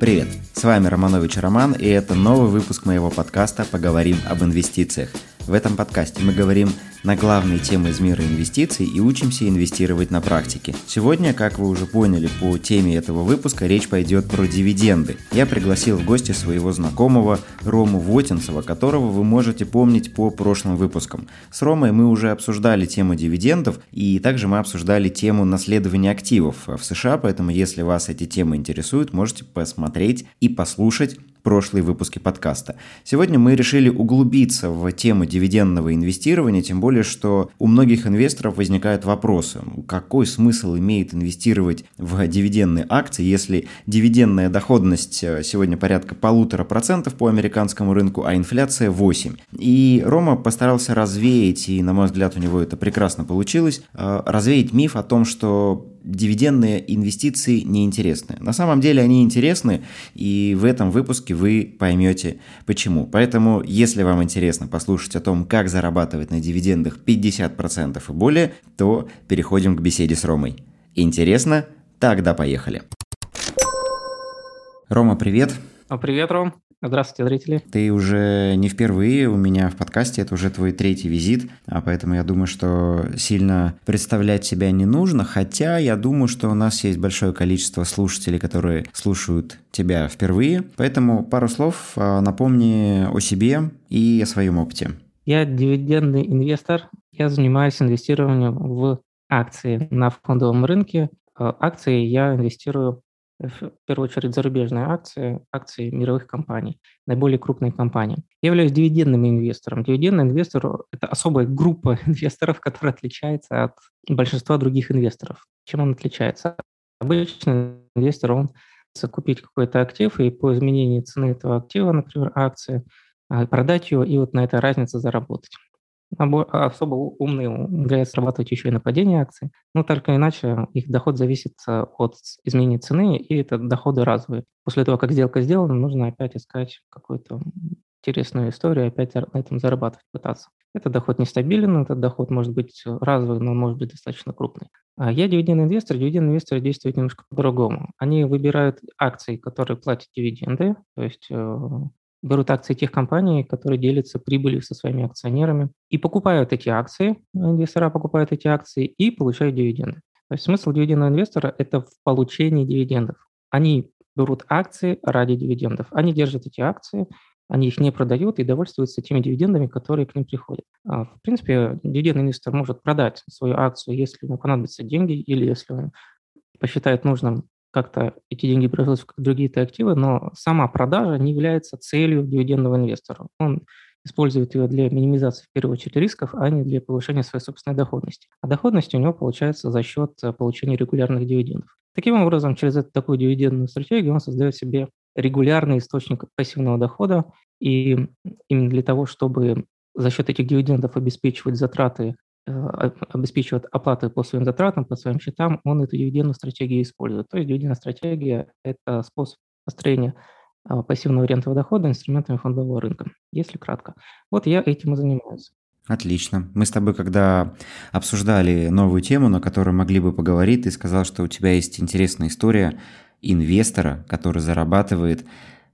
Привет, с вами Романович Роман, и это новый выпуск моего подкаста «Поговорим об инвестициях». В этом подкасте мы говорим на главные темы из мира инвестиций и учимся инвестировать на практике. Сегодня, как вы уже поняли по теме этого выпуска, речь пойдет про дивиденды. Я пригласил в гости своего знакомого Рому Вотинцева, которого вы можете помнить по прошлым выпускам. С Ромой мы уже обсуждали тему дивидендов, и также мы обсуждали тему наследования активов в США, поэтому если вас эти темы интересуют, можете посмотреть и послушать прошлые выпуски подкаста. Сегодня мы решили углубиться в тему дивидендного инвестирования, тем более, что у многих инвесторов возникают вопросы, какой смысл имеет инвестировать в дивидендные акции, если дивидендная доходность э, сегодня порядка полутора процентов по американскому рынку, а инфляция 8. И Рома постарался развеять, и на мой взгляд у него это прекрасно получилось, э, развеять миф о том, что дивидендные инвестиции неинтересны. На самом деле они интересны, и в этом выпуске вы поймете почему. Поэтому, если вам интересно послушать о том, как зарабатывать на дивидендах 50% и более, то переходим к беседе с Ромой. Интересно? Тогда поехали. Рома, привет. Привет, Ром. Здравствуйте, зрители. Ты уже не впервые у меня в подкасте, это уже твой третий визит, а поэтому я думаю, что сильно представлять себя не нужно, хотя я думаю, что у нас есть большое количество слушателей, которые слушают тебя впервые, поэтому пару слов а, напомни о себе и о своем опыте. Я дивидендный инвестор, я занимаюсь инвестированием в акции на фондовом рынке. А, акции я инвестирую в первую очередь зарубежные акции, акции мировых компаний, наиболее крупные компании. Я являюсь дивидендным инвестором. Дивидендный инвестор – это особая группа инвесторов, которая отличается от большинства других инвесторов. Чем он отличается? Обычный инвестор, он купить какой-то актив и по изменению цены этого актива, например, акции, а, продать ее и вот на этой разнице заработать. А особо умные умудряются срабатывать еще и на падение акций. Но только иначе их доход зависит э, от изменения цены, и это доходы разовые. После того, как сделка сделана, нужно опять искать какую-то интересную историю, опять на этом зарабатывать, пытаться. Этот доход нестабилен, этот доход может быть разовый, но может быть достаточно крупный. А я дивидендный инвестор. Дивидендные инвесторы действуют немножко по-другому. Они выбирают акции, которые платят дивиденды, то есть э, берут акции тех компаний, которые делятся прибылью со своими акционерами, и покупают эти акции, инвестора покупают эти акции и получают дивиденды. То есть смысл дивидендного инвестора – это в получении дивидендов. Они берут акции ради дивидендов. Они держат эти акции, они их не продают и довольствуются теми дивидендами, которые к ним приходят. А, в принципе, дивидендный инвестор может продать свою акцию, если ему понадобятся деньги или если он посчитает нужным как-то эти деньги превратились в другие-то активы, но сама продажа не является целью дивидендного инвестора. Он использует ее для минимизации, в первую очередь, рисков, а не для повышения своей собственной доходности. А доходность у него получается за счет э, получения регулярных дивидендов. Таким образом, через эту такую дивидендную стратегию он создает себе регулярный источник пассивного дохода, и именно для того, чтобы за счет этих дивидендов обеспечивать затраты обеспечивает оплаты по своим затратам, по своим счетам, он эту дивидендную стратегию использует. То есть дивидендная стратегия – это способ построения а, пассивного рентового дохода инструментами фондового рынка, если кратко. Вот я этим и занимаюсь. Отлично. Мы с тобой, когда обсуждали новую тему, на которую могли бы поговорить, ты сказал, что у тебя есть интересная история инвестора, который зарабатывает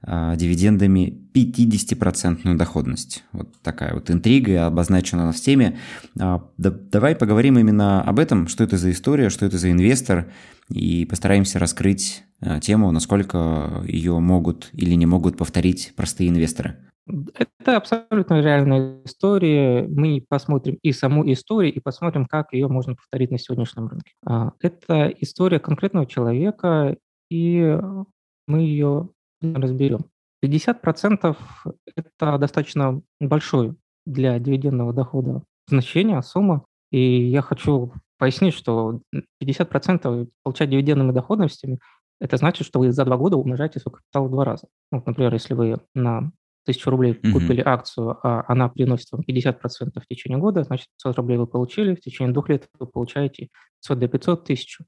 дивидендами 50% доходность. Вот такая вот интрига обозначена в теме. А, да, давай поговорим именно об этом, что это за история, что это за инвестор, и постараемся раскрыть а, тему, насколько ее могут или не могут повторить простые инвесторы. Это абсолютно реальная история. Мы посмотрим и саму историю, и посмотрим, как ее можно повторить на сегодняшнем рынке. Это история конкретного человека, и мы ее разберем. 50% – это достаточно большое для дивидендного дохода значение, сумма. И я хочу пояснить, что 50% получать дивидендными доходностями – это значит, что вы за два года умножаете свой капитал в два раза. Ну, например, если вы на тысячу рублей купили mm-hmm. акцию, а она приносит вам 50% в течение года, значит, 500 рублей вы получили, в течение двух лет вы получаете 500 до 500 тысяч.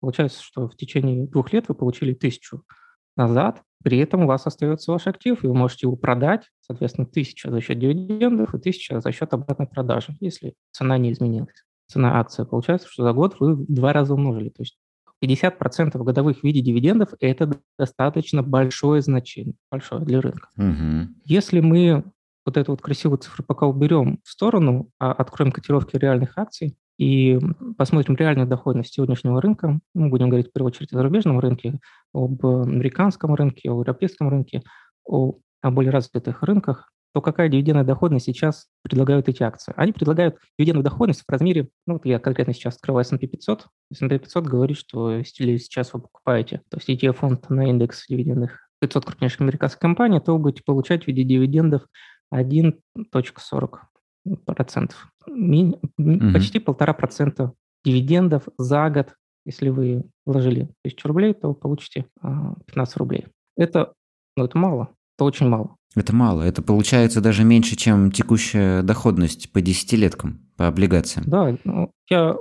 Получается, что в течение двух лет вы получили тысячу назад, при этом у вас остается ваш актив, и вы можете его продать, соответственно, тысяча за счет дивидендов и тысяча за счет обратной продажи, если цена не изменилась. Цена акции получается, что за год вы в два раза умножили. То есть 50% годовых в виде дивидендов – это достаточно большое значение, большое для рынка. Угу. Если мы вот эту вот красивую цифру пока уберем в сторону, а откроем котировки реальных акций и посмотрим реальную доходность сегодняшнего рынка, мы будем говорить в первую очередь о зарубежном рынке, об американском рынке, о европейском рынке, о, о более развитых рынках, то какая дивидендная доходность сейчас предлагают эти акции? Они предлагают дивидендную доходность в размере, ну вот я конкретно сейчас открываю S&P 500, S&P 500 говорит, что если сейчас вы покупаете, то есть ETF-фонд на индекс дивидендных 500 крупнейших американских компаний, то вы будете получать в виде дивидендов 1.40%. Угу. Почти полтора процента дивидендов за год. Если вы вложили 1000 рублей, то вы получите 15 а, рублей. Это, ну, это мало, это очень мало. Это мало. Это получается даже меньше, чем текущая доходность по десятилеткам, по облигациям. Да, ну, я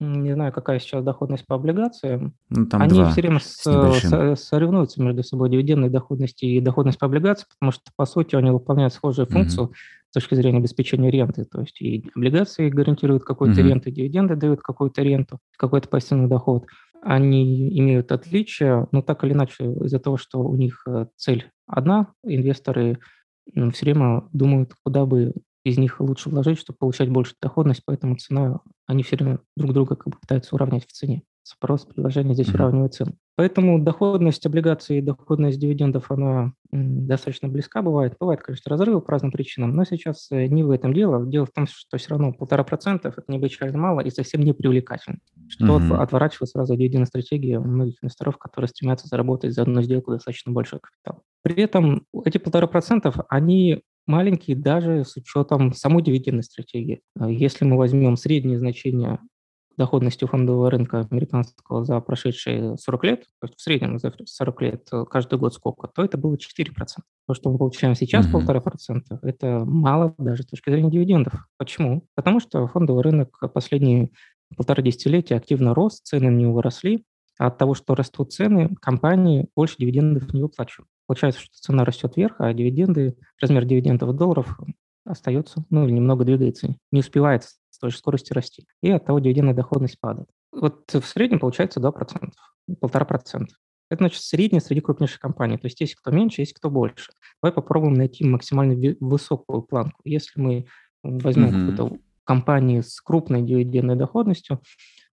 не знаю, какая сейчас доходность по облигациям. Ну, там Они все время с, с, соревнуются между собой, дивидендная доходность и доходность по облигациям, потому что, по сути, они выполняют схожую функцию угу. С точки зрения обеспечения ренты. То есть и облигации гарантируют какую-то угу. ренту, дивиденды дают какую-то ренту, какой-то пассивный доход. Они имеют отличия, но так или иначе, из-за того, что у них э, цель одна, инвесторы все время думают, куда бы из них лучше вложить, чтобы получать больше доходность, поэтому цена, они все время друг друга как бы пытаются уравнять в цене. Спрос, предложение здесь уравнивает цену. Поэтому доходность облигаций и доходность дивидендов, она достаточно близка бывает. Бывает, конечно, разрывы по разным причинам, но сейчас э, не в этом дело. Дело в том, что все равно полтора процента – это необычайно мало и совсем не привлекательно. Что mm-hmm. отворачивает сразу дивидендная стратегия у многих инвесторов, которые стремятся заработать за одну сделку достаточно большой капитал. При этом эти полтора процентов, они маленькие даже с учетом самой дивидендной стратегии. А если мы возьмем среднее значение доходности фондового рынка американского за прошедшие 40 лет, то есть в среднем за 40 лет э, каждый год сколько, то это было 4%. То, что мы получаем сейчас, полтора процента, это мало даже с точки зрения дивидендов. Почему? Потому что фондовый рынок последние полтора десятилетия активно рос, цены на него росли, а от того, что растут цены, компании больше дивидендов не выплачивают. Получается, что цена растет вверх, а дивиденды, размер дивидендов в долларов остается, ну, или немного двигается, не успевает той же скоростью расти. И от того дивидендная доходность падает. Вот в среднем получается 2%, полтора процента. Это значит средняя среди крупнейших компаний. То есть есть кто меньше, есть кто больше. Давай попробуем найти максимально высокую планку. Если мы возьмем mm-hmm. какую-то компанию с крупной дивидендной доходностью,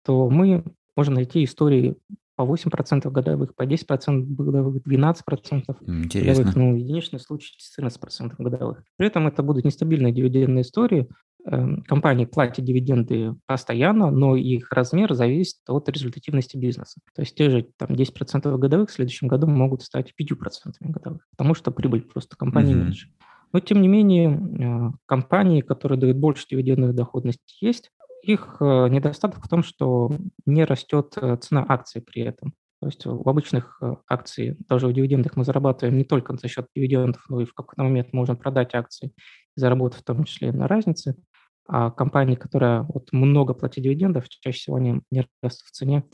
то мы можем найти истории по 8% годовых, по 10% годовых, 12% Интересно. годовых, ну, единичный случай 14% годовых. При этом это будут нестабильные дивидендные истории. Эм, компании платят дивиденды постоянно, но их размер зависит от результативности бизнеса. То есть те же там, 10% годовых в следующем году могут стать 5% годовых, потому что прибыль просто компании mm-hmm. меньше. Но, тем не менее, э, компании, которые дают больше дивидендную доходность, есть. Их э, недостаток в том, что не растет э, цена акций при этом. То есть в обычных акций, даже в дивидендах мы зарабатываем не только за счет дивидендов, но и в какой-то момент можем продать акции и заработать в том числе на разнице. А компании, которая вот много платит дивидендов, чаще всего они не растут в цене,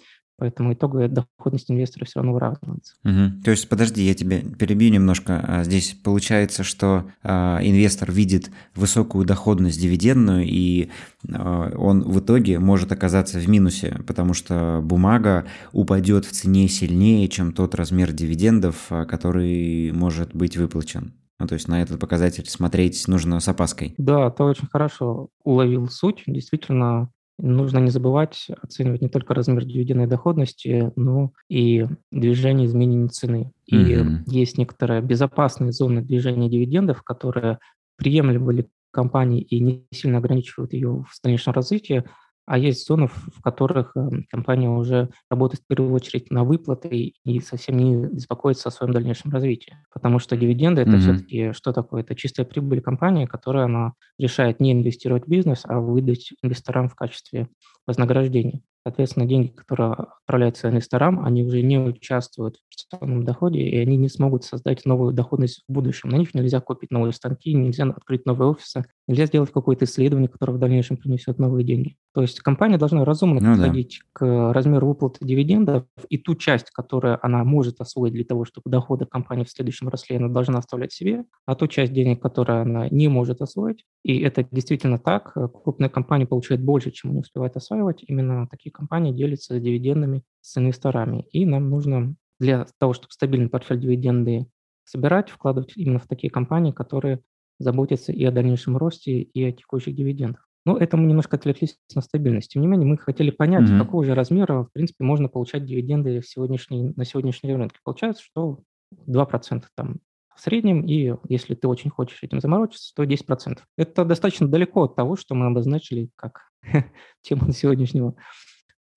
Поэтому итоговая доходность инвестора все равно выравнивается. Угу. То есть, подожди, я тебя перебью немножко. А здесь получается, что э, инвестор видит высокую доходность дивидендную, и э, он в итоге может оказаться в минусе, потому что бумага упадет в цене сильнее, чем тот размер дивидендов, который может быть выплачен. Ну, то есть на этот показатель смотреть нужно с опаской. Да, ты очень хорошо уловил суть. Действительно, Нужно не забывать оценивать не только размер дивидендной доходности, но и движение изменения цены. И mm-hmm. есть некоторая безопасная зона движения дивидендов, которые приемлемы для компании и не сильно ограничивают ее в дальнейшем развитии, а есть зоны, в которых эм, компания уже работает в первую очередь на выплаты и совсем не беспокоится о своем дальнейшем развитии. Потому что дивиденды это mm-hmm. все-таки что такое? Это чистая прибыль компании, которая она решает не инвестировать в бизнес, а выдать инвесторам в качестве вознаграждения. Соответственно, деньги, которые отправляются инвесторам, они уже не участвуют в операционном доходе, и они не смогут создать новую доходность в будущем. На них нельзя купить новые станки, нельзя открыть новые офисы, нельзя сделать какое-то исследование, которое в дальнейшем принесет новые деньги. То есть компания должна разумно ну, подходить да. к размеру выплаты дивидендов, и ту часть, которую она может освоить для того, чтобы доходы компании в следующем росли, она должна оставлять себе, а ту часть денег, которую она не может освоить, и это действительно так, крупные компании получают больше, чем они успевают осваивать, именно такие компания делится дивидендами с инвесторами. И нам нужно для того, чтобы стабильный портфель дивиденды собирать, вкладывать именно в такие компании, которые заботятся и о дальнейшем росте, и о текущих дивидендах. Но это мы немножко отвлеклись на стабильность. Тем не менее, мы хотели понять, mm-hmm. какого же размера, в принципе, можно получать дивиденды в сегодняшней, на сегодняшней рынке. Получается, что 2% там в среднем, и если ты очень хочешь этим заморочиться, то 10%. Это достаточно далеко от того, что мы обозначили как тему сегодняшнего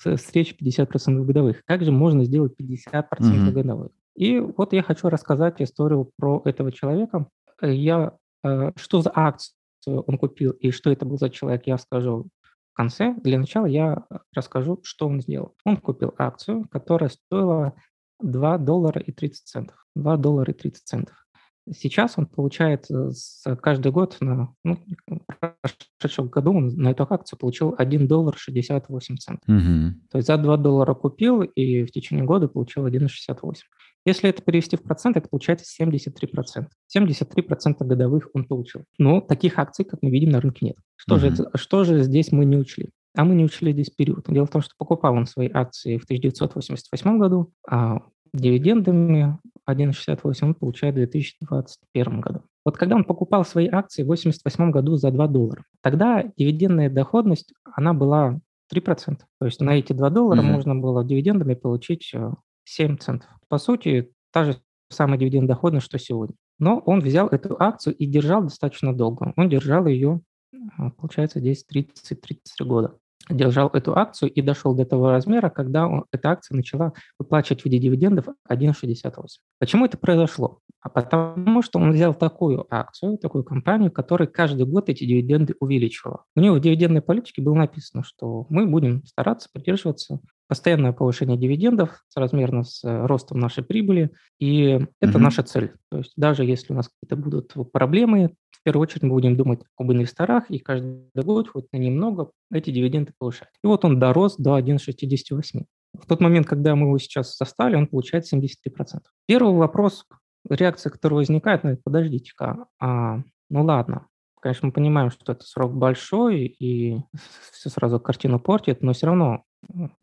встречи 50% годовых. Как же можно сделать 50% mm-hmm. годовых? И вот я хочу рассказать историю про этого человека. Я, э, что за акцию он купил и что это был за человек, я скажу в конце. Для начала я расскажу, что он сделал. Он купил акцию, которая стоила 2 доллара и 30 центов. 2 доллара и 30 центов. Сейчас он получает э, каждый год, на, ну, прошедшем году он на эту акцию получил 1 доллар 68 центов. Угу. То есть за 2 доллара купил и в течение года получил 1,68. Если это перевести в процент, это получается 73%. 73% годовых он получил. Но таких акций, как мы видим, на рынке нет. Что, угу. же, это, что же здесь мы не учли? А мы не учли здесь период. Дело в том, что покупал он свои акции в 1988 году, а дивидендами 1,68 он получает в 2021 году. Вот когда он покупал свои акции в 1988 году за 2 доллара, тогда дивидендная доходность, она была 3%. То есть на эти 2 доллара mm-hmm. можно было дивидендами получить 7 э, центов. По сути, та же самая дивидендная доходность, что сегодня. Но он взял эту акцию и держал достаточно долго. Он держал ее, э, получается, здесь 30-33 года держал эту акцию и дошел до того размера, когда он, эта акция начала выплачивать в виде дивидендов 1,68. Почему это произошло? А потому что он взял такую акцию, такую компанию, которая каждый год эти дивиденды увеличивала. У него в дивидендной политике было написано, что мы будем стараться придерживаться постоянное повышение дивидендов соразмерно с э, ростом нашей прибыли, и это mm-hmm. наша цель. То есть даже если у нас какие-то будут проблемы, в первую очередь мы будем думать об инвесторах и каждый год хоть на немного эти дивиденды повышать. И вот он дорос до 1,68. В тот момент, когда мы его сейчас застали, он получает 73%. Первый вопрос, реакция, которая возникает, ну, подождите-ка, а, ну ладно, конечно, мы понимаем, что это срок большой, и все сразу картину портит, но все равно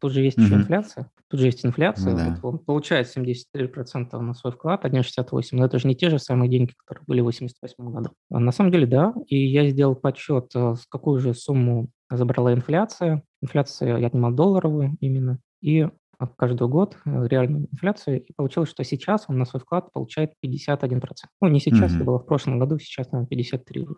тут же есть mm-hmm. еще инфляция. Тут же есть инфляция. Да. вот он получает 73% на свой вклад, 1,68. Но это же не те же самые деньги, которые были в 1988 году. А на самом деле, да. И я сделал подсчет, э, с какую же сумму забрала инфляция. Инфляция, я отнимал долларовую именно. И каждый год э, реальную инфляцию, и получилось, что сейчас он на свой вклад получает 51%. Ну, не сейчас, mm-hmm. это было в прошлом году, сейчас, наверное, 53 уже.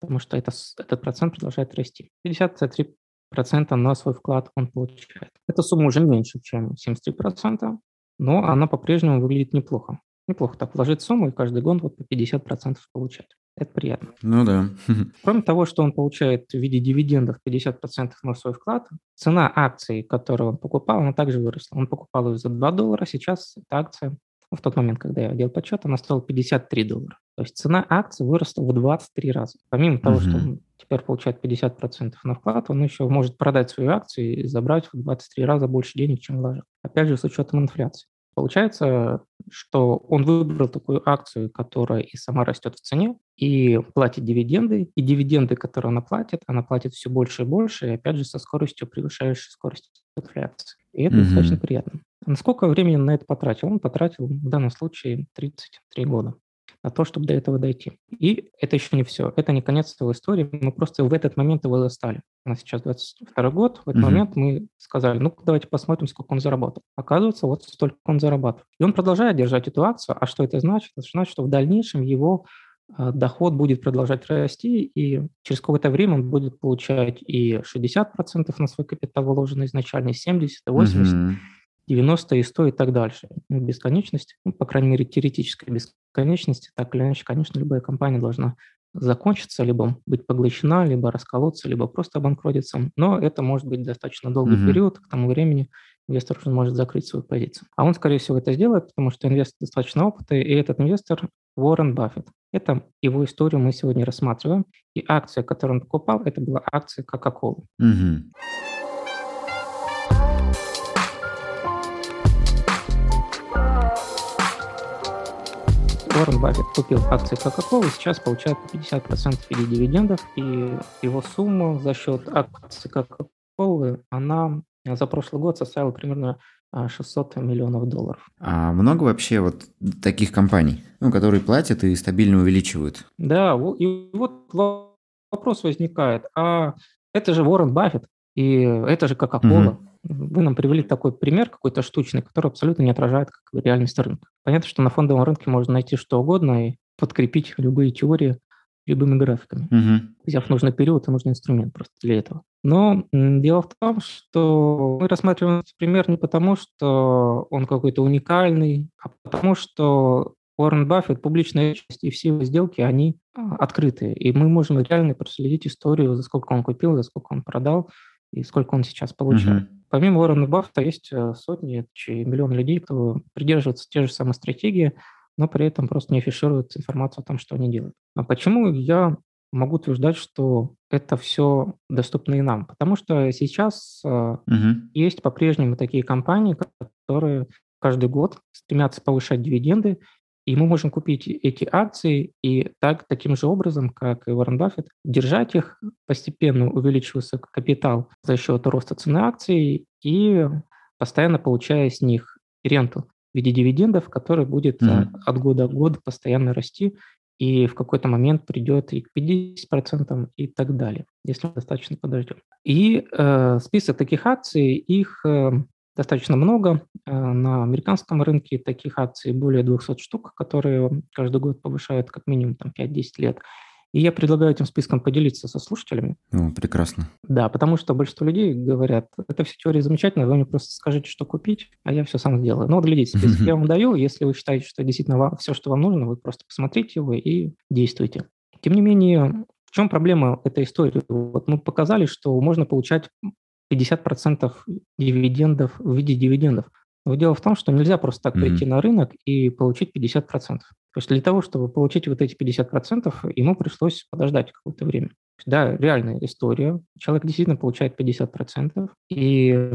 Потому что это, этот процент продолжает расти. 53 процента на свой вклад он получает. Эта сумма уже меньше, чем 73%, но она по-прежнему выглядит неплохо. Неплохо так вложить сумму и каждый год вот по 50% получать. Это приятно. Ну да. Кроме того, что он получает в виде дивидендов 50% на свой вклад, цена акции, которую он покупал, она также выросла. Он покупал ее за 2 доллара, сейчас эта акция, в тот момент, когда я делал подсчет, она стоила 53 доллара. То есть цена акции выросла в 23 раза. Помимо того, uh-huh. что теперь получает 50% на вклад, он еще может продать свою акцию и забрать в 23 раза больше денег, чем вложил. Опять же, с учетом инфляции. Получается, что он выбрал такую акцию, которая и сама растет в цене, и платит дивиденды, и дивиденды, которые она платит, она платит все больше и больше, и опять же со скоростью, превышающей скорость инфляции. И это mm-hmm. достаточно приятно. Насколько времени на это потратил? Он потратил в данном случае 33 года на то, чтобы до этого дойти. И это еще не все. Это не конец его истории. Мы просто в этот момент его застали. У нас сейчас 22 год. В этот mm-hmm. момент мы сказали, ну давайте посмотрим, сколько он заработал. Оказывается, вот столько он зарабатывает. И он продолжает держать эту акцию. А что это значит? Это значит, что в дальнейшем его а, доход будет продолжать расти, и через какое-то время он будет получать и 60% на свой капитал вложенный изначально, и 70, и 80, mm-hmm. 90 и 100 и так дальше. Бесконечность, ну, по крайней мере, теоретическая бесконечность, так или иначе, конечно, любая компания должна закончиться, либо быть поглощена, либо расколоться, либо просто обанкротиться. Но это может быть достаточно долгий mm-hmm. период. К тому времени инвестор уже может закрыть свою позицию. А он, скорее всего, это сделает, потому что инвестор достаточно опытный, и этот инвестор Уоррен Баффет. Это его историю мы сегодня рассматриваем. И акция, которую он покупал, это была акция Coca-Cola. Mm-hmm. Уоррен Баффет купил акции Coca-Cola и сейчас получает 50% в виде дивидендов, и его сумма за счет акций Coca-Cola, она за прошлый год составила примерно 600 миллионов долларов. А много вообще вот таких компаний, ну, которые платят и стабильно увеличивают? Да, и вот вопрос возникает, а это же Уоррен Баффет, и это же Кока-Кола. Угу. Вы нам привели такой пример какой-то штучный, который абсолютно не отражает как реальность рынка. Понятно, что на фондовом рынке можно найти что угодно и подкрепить любые теории любыми графиками, угу. взяв нужный период и нужный инструмент просто для этого. Но дело в том, что мы рассматриваем этот пример не потому, что он какой-то уникальный, а потому что Уоррен Баффет, публичная личность, и все его сделки, они а, открытые. И мы можем реально проследить историю, за сколько он купил, за сколько он продал и сколько он сейчас получает. Uh-huh. Помимо Уоррена Баффета есть э, сотни, миллионы людей, кто придерживается те же самые стратегии, но при этом просто не афишируют информацию о том, что они делают. А почему я могу утверждать, что это все доступно и нам? Потому что сейчас угу. есть по-прежнему такие компании, которые каждый год стремятся повышать дивиденды, и мы можем купить эти акции и так, таким же образом, как и Уоррен Баффет, держать их, постепенно увеличивался капитал за счет роста цены акций и постоянно получая с них ренту в виде дивидендов, который будет mm-hmm. от года к году постоянно расти, и в какой-то момент придет и к 50% и так далее, если мы достаточно подождем. И э, список таких акций, их э, достаточно много. Э, на американском рынке таких акций более 200 штук, которые каждый год повышают как минимум там, 5-10 лет. И я предлагаю этим списком поделиться со слушателями. О, прекрасно. Да, потому что большинство людей говорят, это все теория замечательная, вы мне просто скажите, что купить, а я все сам сделаю. Ну вот глядите, список я вам даю, если вы считаете, что действительно вам, все, что вам нужно, вы просто посмотрите его и действуйте. Тем не менее, в чем проблема этой истории? Вот мы показали, что можно получать 50% дивидендов в виде дивидендов. Но дело в том, что нельзя просто так mm-hmm. прийти на рынок и получить 50%. То есть для того, чтобы получить вот эти 50%, ему пришлось подождать какое-то время. Да, реальная история. Человек действительно получает 50%, и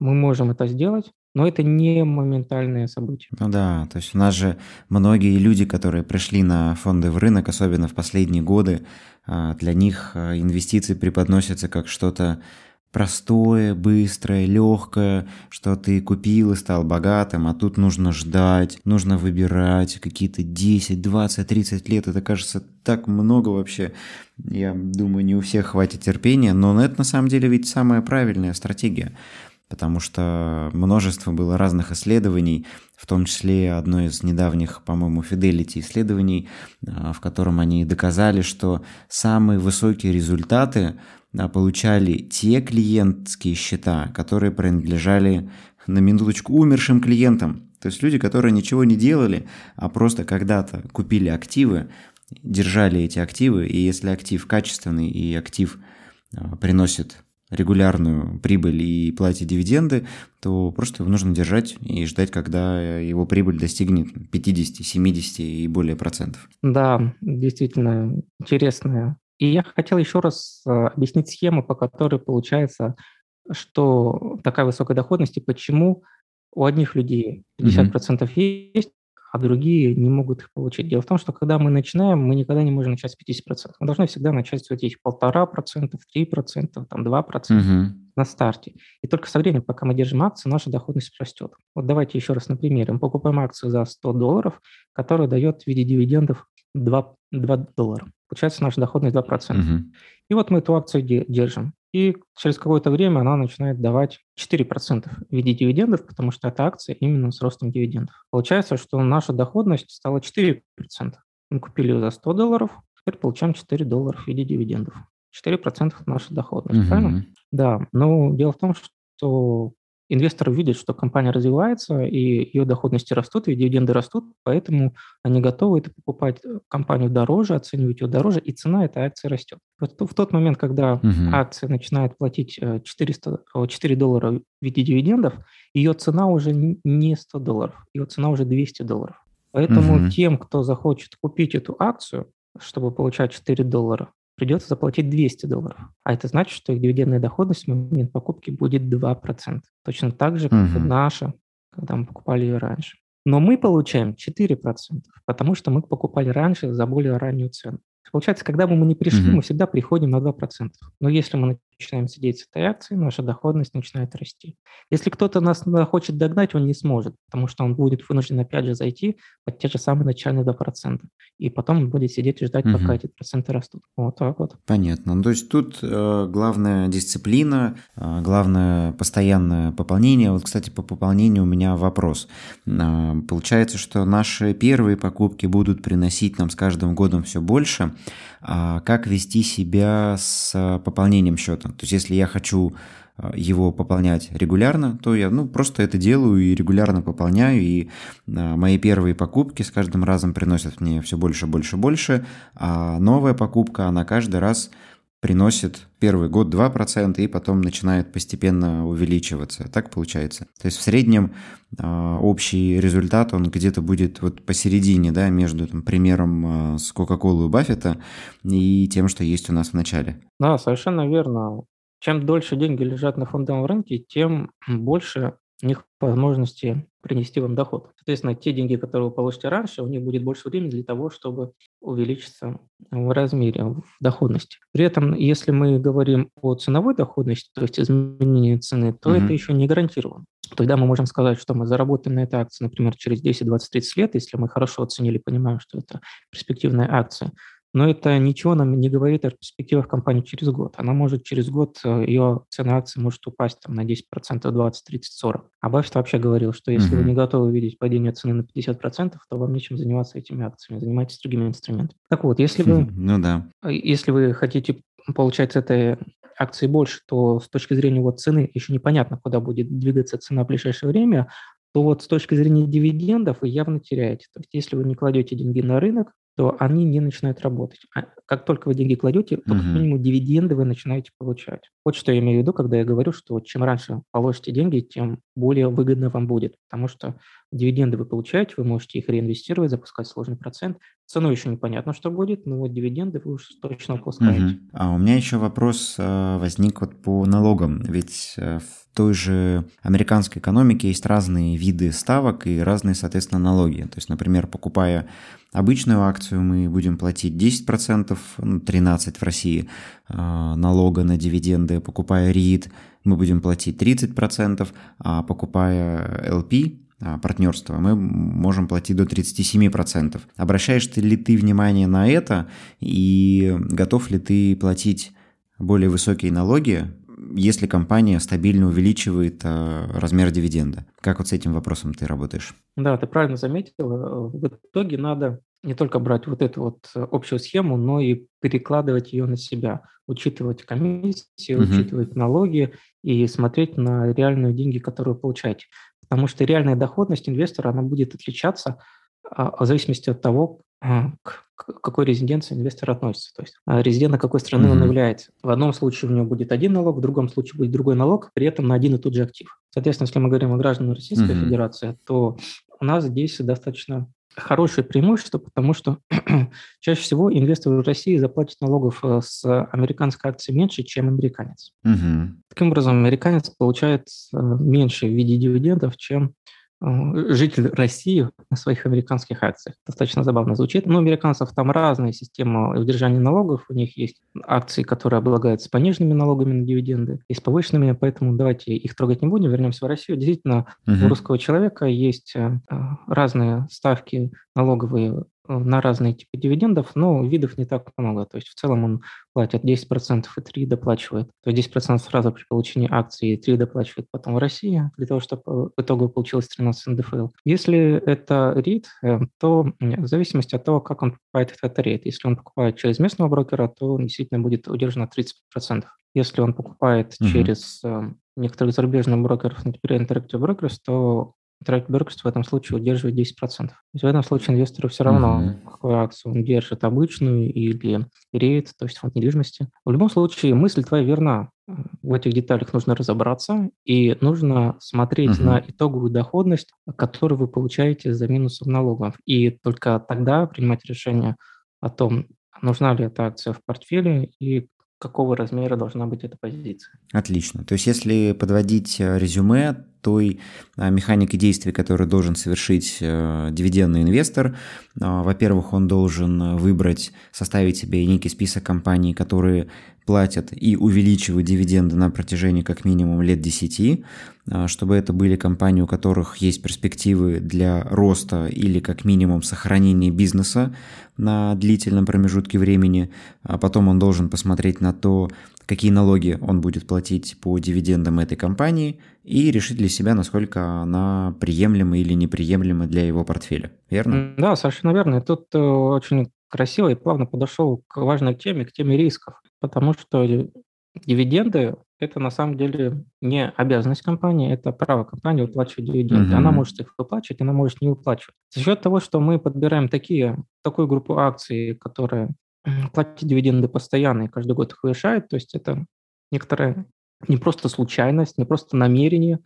мы можем это сделать, но это не моментальное событие. Ну да, то есть у нас же многие люди, которые пришли на фонды в рынок, особенно в последние годы, а, для них а, инвестиции преподносятся как что-то простое, быстрое, легкое, что ты купил и стал богатым, а тут нужно ждать, нужно выбирать какие-то 10, 20, 30 лет. Это кажется так много вообще. Я думаю, не у всех хватит терпения, но это на самом деле ведь самая правильная стратегия потому что множество было разных исследований, в том числе одно из недавних, по-моему, Fidelity исследований, а, в котором они доказали, что самые высокие результаты получали те клиентские счета, которые принадлежали на минуточку умершим клиентам. То есть люди, которые ничего не делали, а просто когда-то купили активы, держали эти активы, и если актив качественный и актив а, приносит регулярную прибыль и платит дивиденды, то просто его нужно держать и ждать, когда его прибыль достигнет 50, 70 и более процентов. Да, действительно интересная и я хотел еще раз э, объяснить схему, по которой получается, что такая высокая доходность и почему у одних людей 50% mm-hmm. есть, а другие не могут их получить. Дело в том, что когда мы начинаем, мы никогда не можем начать с 50%. Мы должны всегда начать с этих полтора процентов, три процента, там два процента mm-hmm. на старте. И только со временем, пока мы держим акции, наша доходность растет. Вот давайте еще раз на примере. Мы покупаем акцию за 100 долларов, которая дает в виде дивидендов 2, 2 доллара. Получается наша доходность 2%. Угу. И вот мы эту акцию держим. И через какое-то время она начинает давать 4% в виде дивидендов, потому что эта акция именно с ростом дивидендов. Получается, что наша доходность стала 4%. Мы купили ее за 100 долларов, теперь получаем 4 доллара в виде дивидендов. 4% наша доходность, угу. правильно? Да, но дело в том, что инвесторы видят, что компания развивается, и ее доходности растут, и дивиденды растут, поэтому они готовы это покупать э, компанию дороже, оценивать ее дороже, и цена этой акции растет. Вот в тот момент, когда угу. акция начинает платить 400, э, 4 доллара в виде дивидендов, ее цена уже не 100 долларов, ее цена уже 200 долларов. Поэтому угу. тем, кто захочет купить эту акцию, чтобы получать 4 доллара, придется заплатить 200 долларов. А это значит, что их дивидендная доходность в момент покупки будет 2%. Точно так же, как угу. и наша, когда мы покупали ее раньше. Но мы получаем 4%, потому что мы покупали раньше за более раннюю цену. Получается, когда бы мы не пришли, mm мы всегда приходим на 2%. Но если мы начинаем сидеть с этой акцией, наша доходность начинает расти. Если кто-то нас хочет догнать, он не сможет, потому что он будет вынужден опять же зайти под те же самые начальные 2%. И потом он будет сидеть и ждать, угу. пока эти проценты растут. Вот так вот. Понятно. Ну, то есть тут э, главная дисциплина, э, главное постоянное пополнение. Вот, кстати, по пополнению у меня вопрос. Э, получается, что наши первые покупки будут приносить нам с каждым годом все больше. А как вести себя с пополнением счета? То есть если я хочу а, его пополнять регулярно, то я ну, просто это делаю и регулярно пополняю, и а, мои первые покупки с каждым разом приносят мне все больше, больше, больше, а новая покупка, она каждый раз приносит первый год 2% и потом начинает постепенно увеличиваться. Так получается. То есть в среднем э, общий результат, он где-то будет вот посередине, да, между там, примером э, с Кока-Колой Баффета и тем, что есть у нас в начале. Да, совершенно верно. Чем дольше деньги лежат на фондовом рынке, тем больше у них возможности принести вам доход. Соответственно, те деньги, которые вы получите раньше, у них будет больше времени для того, чтобы увеличиться в размере, в доходности. При этом, если мы говорим о ценовой доходности, то есть изменении цены, то mm-hmm. это еще не гарантировано. Тогда мы можем сказать, что мы заработаем на этой акции, например, через 10, 20, 30 лет, если мы хорошо оценили, понимаем, что это перспективная акция но это ничего нам не говорит о перспективах компании через год. Она может через год, э, ее цена акции может упасть там, на 10%, 20, 30, 40. А Баффет вообще говорил, что если mm-hmm. вы не готовы видеть падение цены на 50%, то вам нечем заниматься этими акциями, занимайтесь другими инструментами. Так вот, если вы, ну, да. Э, если вы хотите получать с этой акции больше, то с точки зрения вот цены еще непонятно, куда будет двигаться цена в ближайшее время, то вот с точки зрения дивидендов вы явно теряете. То есть если вы не кладете деньги на рынок, то они не начинают работать. А как только вы деньги кладете, то как минимум дивиденды вы начинаете получать. Вот что я имею в виду, когда я говорю, что чем раньше положите деньги, тем более выгодно вам будет, потому что дивиденды вы получаете, вы можете их реинвестировать, запускать сложный процент. Цену еще непонятно, что будет, но вот дивиденды вы уж точно выпускаете. Угу. А у меня еще вопрос э, возник вот по налогам, ведь э, в той же американской экономике есть разные виды ставок и разные, соответственно, налоги. То есть, например, покупая обычную акцию, мы будем платить 10%, 13% в России э, налога на дивиденды, покупая РИИТ, мы будем платить 30%, а покупая LP, а, партнерства, мы можем платить до 37%. Обращаешь ли ты внимание на это и готов ли ты платить более высокие налоги, если компания стабильно увеличивает э, размер дивиденда? Как вот с этим вопросом ты работаешь? Да, ты правильно заметил. В итоге надо не только брать вот эту вот общую схему, но и перекладывать ее на себя, учитывать комиссии, угу. учитывать налоги и смотреть на реальные деньги, которые вы получаете. Потому что реальная доходность инвестора, она будет отличаться а, в зависимости от того, а, к какой резиденции инвестор относится. То есть а, резидент какой страны mm-hmm. он является. В одном случае у него будет один налог, в другом случае будет другой налог, при этом на один и тот же актив. Соответственно, если мы говорим о гражданах Российской mm-hmm. Федерации, то у нас здесь достаточно хорошее преимущество, потому что чаще всего инвестор в России заплатит налогов э, с американской акции меньше, чем американец. Угу. Таким образом, американец получает э, меньше в виде дивидендов, чем житель России на своих американских акциях. Достаточно забавно звучит. Но у американцев там разная система удержания налогов. У них есть акции, которые облагаются пониженными налогами на дивиденды, и с повышенными, поэтому давайте их трогать не будем, вернемся в Россию. Действительно, угу. у русского человека есть э, разные ставки налоговые Э, на разные типы дивидендов, но видов не так много. То есть в целом он платит 10% и 3 доплачивает. То есть 10% сразу при получении акции и 3 доплачивает потом в России, для того, чтобы в итоге получилось 13 НДФЛ. Если это REIT, э, то в зависимости от того, как он покупает этот REIT. Если он покупает через местного брокера, то действительно будет удержано 30%. Если он покупает угу. через э, некоторых зарубежных брокеров, например, Interactive Brokers, то Трек Беркс в этом случае удерживает 10%. То есть в этом случае инвестору все равно, mm-hmm. какую акцию он держит, обычную или рейд, то есть фонд недвижимости. В любом случае, мысль твоя верна. В этих деталях нужно разобраться, и нужно смотреть uh-huh. на итоговую доходность, которую вы получаете за минусом налогов. И только тогда принимать решение о том, нужна ли эта акция в портфеле и какого размера должна быть эта позиция. Отлично. То есть если подводить э, резюме, той а, механикой действий, которую должен совершить э, дивидендный инвестор. А, во-первых, он должен выбрать, составить себе некий список компаний, которые платят и увеличивают дивиденды на протяжении как минимум лет 10, а, чтобы это были компании, у которых есть перспективы для роста или как минимум сохранения бизнеса на длительном промежутке времени. А потом он должен посмотреть на то, какие налоги он будет платить по дивидендам этой компании и решить для себя, насколько она приемлема или неприемлема для его портфеля. Верно? Да, совершенно верно. И тут э, очень красиво и плавно подошел к важной теме, к теме рисков потому что дивиденды – это на самом деле не обязанность компании, это право компании выплачивать дивиденды. Mm-hmm. Она может их выплачивать, она может не выплачивать. За счет того, что мы подбираем такие, такую группу акций, которая платит дивиденды постоянно и каждый год их повышает, то есть это некоторая не просто случайность, не просто намерение,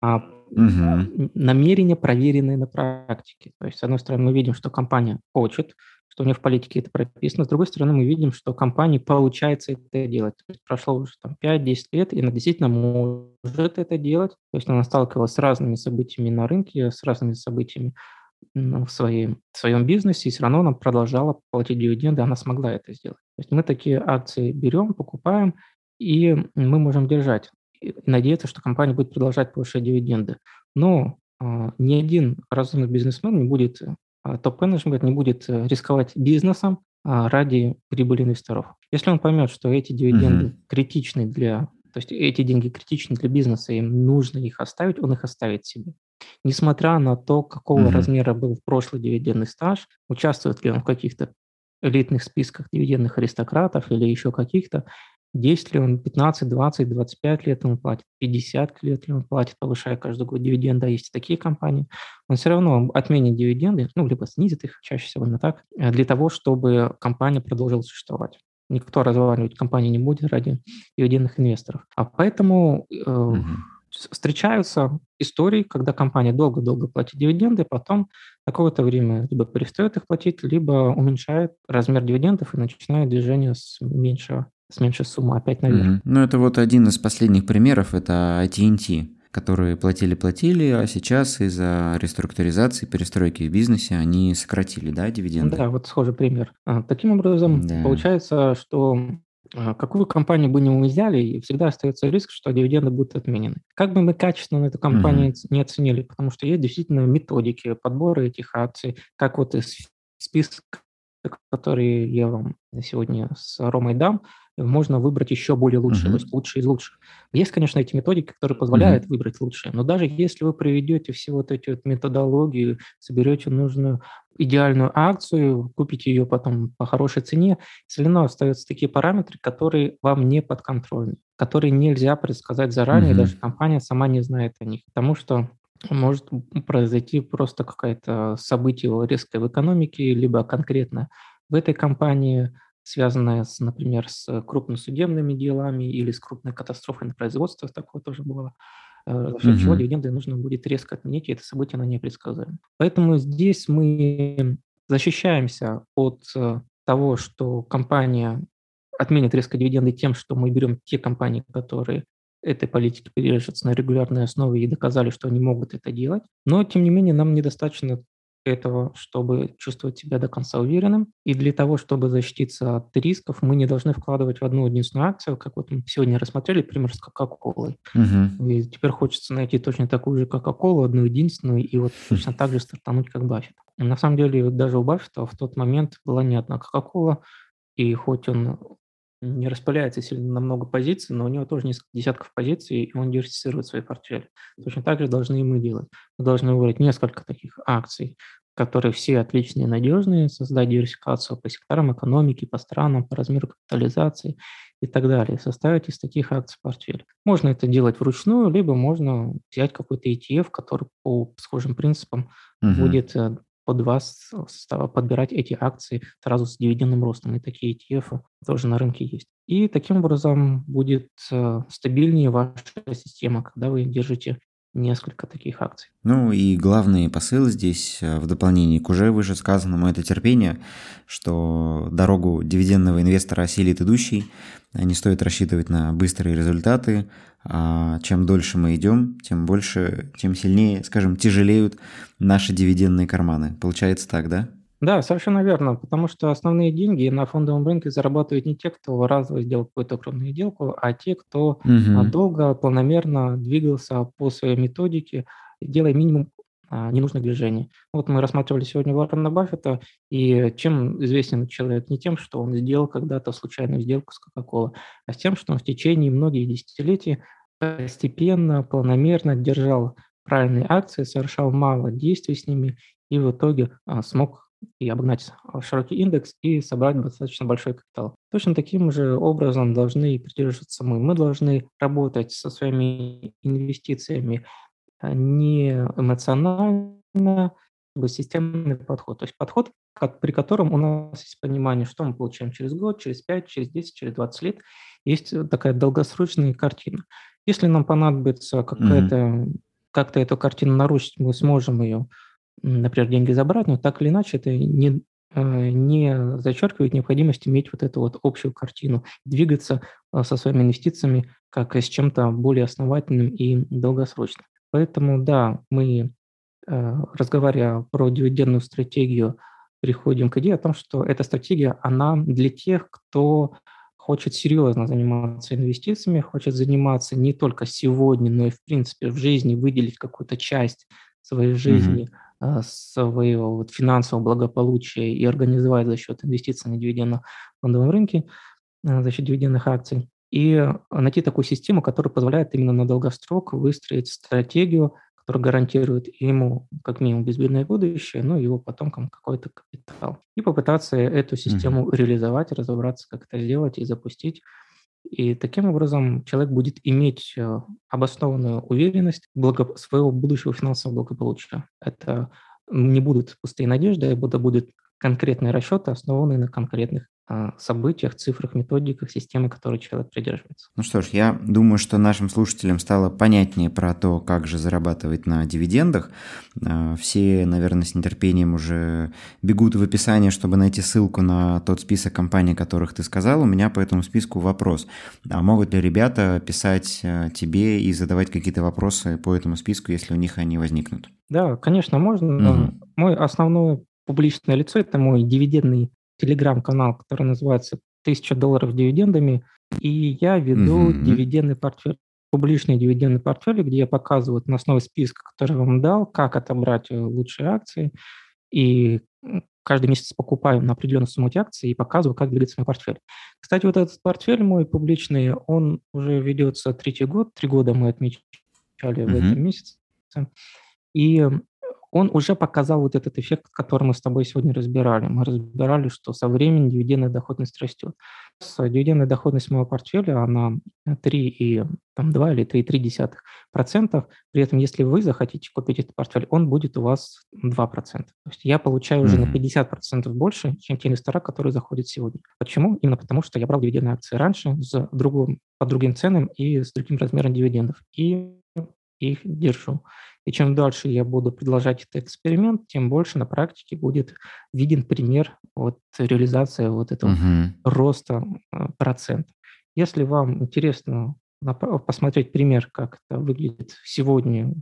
а угу. намерения, проверенные на практике. То есть, с одной стороны, мы видим, что компания хочет, что у нее в политике это прописано. С другой стороны, мы видим, что компании получается это делать. То есть прошло уже там, 5-10 лет, и она действительно может это делать. То есть она сталкивалась с разными событиями на рынке, с разными событиями ну, в, своей, в своем бизнесе, и все равно она продолжала платить дивиденды, она смогла это сделать. То есть мы такие акции берем, покупаем, и мы можем держать и надеяться, что компания будет продолжать повышать дивиденды. Но э, ни один разумный бизнесмен не будет а, топ-менеджмент не будет э, рисковать бизнесом а, ради прибыли инвесторов. Если он поймет, что эти дивиденды mm-hmm. критичны для, то есть эти деньги критичны для бизнеса, им нужно их оставить, он их оставит себе. Несмотря на то, какого mm-hmm. размера был прошлый дивидендный стаж, участвует ли он в каких-то элитных списках дивидендных аристократов или еще каких-то, 10 ли он, 15, 20, 25 лет он платит, 50 лет ли он платит, повышая каждый год дивиденды, а есть такие компании, он все равно отменит дивиденды, ну, либо снизит их, чаще всего именно так, э, для того, чтобы компания продолжила существовать. Никто разваливать компанию не будет ради дивидендных инвесторов. А поэтому э, угу. Встречаются истории, когда компания долго-долго платит дивиденды, потом какое-то время либо перестает их платить, либо уменьшает размер дивидендов и начинает движение с меньшего с меньшей суммы опять наверх. Mm-hmm. Ну, это вот один из последних примеров, это AT&T, которые платили-платили, а сейчас из-за реструктуризации, перестройки в бизнесе они сократили, да, дивиденды? Да, вот схожий пример. А, таким образом, да. получается, что какую компанию бы ни взяли, всегда остается риск, что дивиденды будут отменены. Как бы мы качественно эту компанию mm-hmm. не оценили, потому что есть действительно методики подбора этих акций, как вот из списка, который я вам сегодня с Ромой дам, можно выбрать еще более лучшие, uh-huh. то есть лучшие из лучших. Есть, конечно, эти методики, которые позволяют uh-huh. выбрать лучшие, но даже если вы проведете все вот эти вот методологии, соберете нужную идеальную акцию, купите ее потом по хорошей цене, все равно остаются такие параметры, которые вам не подконтрольны, которые нельзя предсказать заранее, uh-huh. даже компания сама не знает о них, потому что может произойти просто какое-то событие резкое в экономике, либо конкретно в этой компании – связанная, с, например, с крупносудебными делами или с крупной катастрофой на производстве, такое тоже было, э, за счет чего дивиденды нужно будет резко отменить, и это событие оно непредсказуемо. Поэтому здесь мы защищаемся от э, того, что компания отменит резко дивиденды тем, что мы берем те компании, которые этой политики придерживаются на регулярной основе и доказали, что они могут это делать. Но, тем не менее, нам недостаточно этого, чтобы чувствовать себя до конца уверенным. И для того, чтобы защититься от рисков, мы не должны вкладывать в одну единственную акцию, как вот мы сегодня рассмотрели, пример с Кока-Колой. Угу. И теперь хочется найти точно такую же Кока-Колу, одну единственную, и вот точно так же стартануть, как Баффет. На самом деле, даже у Баффета в тот момент была не одна Кока-Кола, и хоть он не распыляется сильно на много позиций, но у него тоже несколько десятков позиций, и он диверсифицирует свои портфели. Точно так же должны и мы делать. Мы должны выбрать несколько таких акций, которые все отличные и надежные, создать диверсификацию по секторам экономики, по странам, по размеру капитализации и так далее. Составить из таких акций портфель. Можно это делать вручную, либо можно взять какой-то ETF, который по схожим принципам угу. будет э, под вас подбирать эти акции сразу с дивидендным ростом. И такие ETF тоже на рынке есть. И таким образом будет э, стабильнее ваша система, когда вы держите несколько таких акций. Ну и главный посыл здесь, э, в дополнение к уже вышесказанному, это терпение, что дорогу дивидендного инвестора осилит идущий, не стоит рассчитывать на быстрые результаты, а чем дольше мы идем, тем больше, тем сильнее, скажем, тяжелеют наши дивидендные карманы. Получается так, да? Да, совершенно верно, потому что основные деньги на фондовом рынке зарабатывают не те, кто разово сделал какую-то крупную сделку, а те, кто угу. долго, планомерно двигался по своей методике, делая минимум а, ненужных движений. Вот мы рассматривали сегодня Уоррена Баффета, и чем известен человек? Не тем, что он сделал когда-то случайную сделку с Coca-Cola, а с тем, что он в течение многих десятилетий постепенно, планомерно держал правильные акции, совершал мало действий с ними и в итоге а, смог и обогнать а, широкий индекс и собрать достаточно большой капитал. Точно таким же образом должны придерживаться мы. Мы должны работать со своими инвестициями а, не эмоционально, системный подход. То есть подход, как, при котором у нас есть понимание, что мы получаем через год, через 5, через 10, через 20 лет. Есть такая долгосрочная картина. Если нам понадобится какая-то, mm-hmm. как-то эту картину нарушить, мы сможем ее например, деньги забрать, но так или иначе это не, э, не зачеркивает необходимость иметь вот эту вот общую картину, двигаться э, со своими инвестициями как с чем-то более основательным и долгосрочным. Поэтому, да, мы, э, разговаривая про дивидендную стратегию, приходим к идее о том, что эта стратегия, она для тех, кто хочет серьезно заниматься инвестициями, хочет заниматься не только сегодня, но и в принципе в жизни, выделить какую-то часть своей жизни mm-hmm своего вот финансового благополучия и организовать за счет инвестиций на дивидендном фондовом рынке, а, за счет дивидендных акций, и найти такую систему, которая позволяет именно на долгосрок выстроить стратегию, которая гарантирует ему как минимум безбедное будущее, ну и его потомкам какой-то капитал. И попытаться эту систему mm-hmm. реализовать, разобраться, как это сделать и запустить и таким образом человек будет иметь э, обоснованную уверенность благо... своего будущего финансового благополучия. Это не будут пустые надежды, это будут конкретные расчеты, основанные на конкретных событиях, цифрах, методиках, системы, которой человек придерживается. Ну что ж, я думаю, что нашим слушателям стало понятнее про то, как же зарабатывать на дивидендах. А, все, наверное, с нетерпением уже бегут в описание, чтобы найти ссылку на тот список компаний, которых ты сказал. У меня по этому списку вопрос. А могут ли ребята писать а, тебе и задавать какие-то вопросы по этому списку, если у них они возникнут? Да, конечно, можно. Угу. Мой основной публичное лицо, это мой дивидендный телеграм-канал, который называется «Тысяча долларов дивидендами», и я веду mm-hmm. дивидендный портфель, публичный дивидендный портфель, где я показываю на основе списка, который я вам дал, как отобрать э, лучшие акции, и каждый месяц покупаю на определенную сумму акций и показываю, как двигается мой портфель. Кстати, вот этот портфель мой публичный, он уже ведется третий год, три года мы отмечали mm-hmm. в этом месяце. И он уже показал вот этот эффект, который мы с тобой сегодня разбирали. Мы разбирали, что со временем дивидендная доходность растет. Дивидендная доходность моего портфеля, она 3 и там, 2 или 3,3 процентов. При этом, если вы захотите купить этот портфель, он будет у вас 2 процента. То есть я получаю mm-hmm. уже на 50 процентов больше, чем те инвестора, которые заходят сегодня. Почему? Именно потому, что я брал дивидендные акции раньше с другим, по другим ценам и с другим размером дивидендов. И их держу. И чем дальше я буду продолжать этот эксперимент, тем больше на практике будет виден пример вот реализации вот этого uh-huh. роста э, процента. Если вам интересно посмотреть пример, как это выглядит сегодня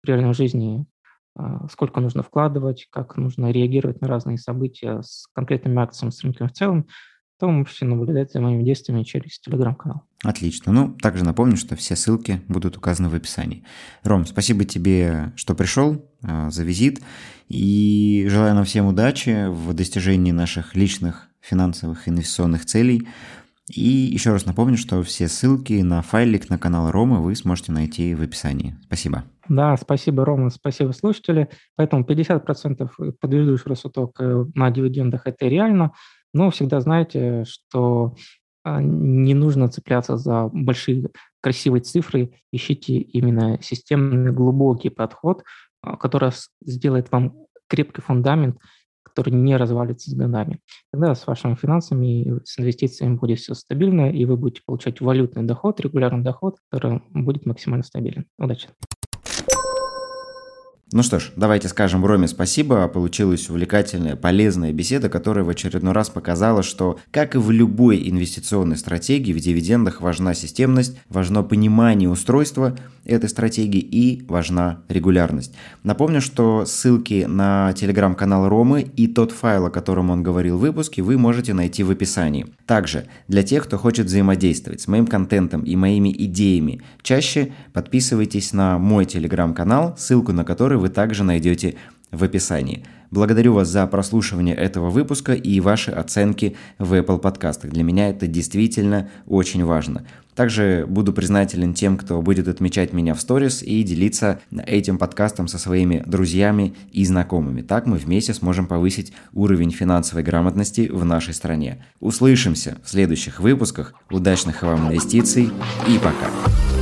в реальной жизни, а, сколько нужно вкладывать, как нужно реагировать на разные события с конкретными акциями с рынком в целом, то вы можете наблюдать за моими действиями через телеграм-канал. Отлично. Ну, также напомню, что все ссылки будут указаны в описании. Ром, спасибо тебе, что пришел, а, за визит. И желаю нам всем удачи в достижении наших личных финансовых инвестиционных целей. И еще раз напомню, что все ссылки на файлик на канал Ромы вы сможете найти в описании. Спасибо. Да, спасибо, Рома, спасибо, слушатели. Поэтому 50% подведу еще раз итог на дивидендах – это реально. Но всегда знайте, что не нужно цепляться за большие красивые цифры, ищите именно системный глубокий подход, а, который сделает вам крепкий фундамент, который не развалится с годами. Тогда с вашими финансами, с инвестициями будет все стабильно, и вы будете получать валютный доход, регулярный доход, который будет максимально стабилен. Удачи! Ну что ж, давайте скажем Роме спасибо. Получилась увлекательная, полезная беседа, которая в очередной раз показала, что, как и в любой инвестиционной стратегии, в дивидендах важна системность, важно понимание устройства этой стратегии и важна регулярность. Напомню, что ссылки на телеграм-канал Ромы и тот файл, о котором он говорил в выпуске, вы можете найти в описании. Также, для тех, кто хочет взаимодействовать с моим контентом и моими идеями, чаще подписывайтесь на мой телеграм-канал, ссылку на который который вы также найдете в описании. Благодарю вас за прослушивание этого выпуска и ваши оценки в Apple подкастах. Для меня это действительно очень важно. Также буду признателен тем, кто будет отмечать меня в сторис и делиться этим подкастом со своими друзьями и знакомыми. Так мы вместе сможем повысить уровень финансовой грамотности в нашей стране. Услышимся в следующих выпусках. Удачных вам инвестиций и пока!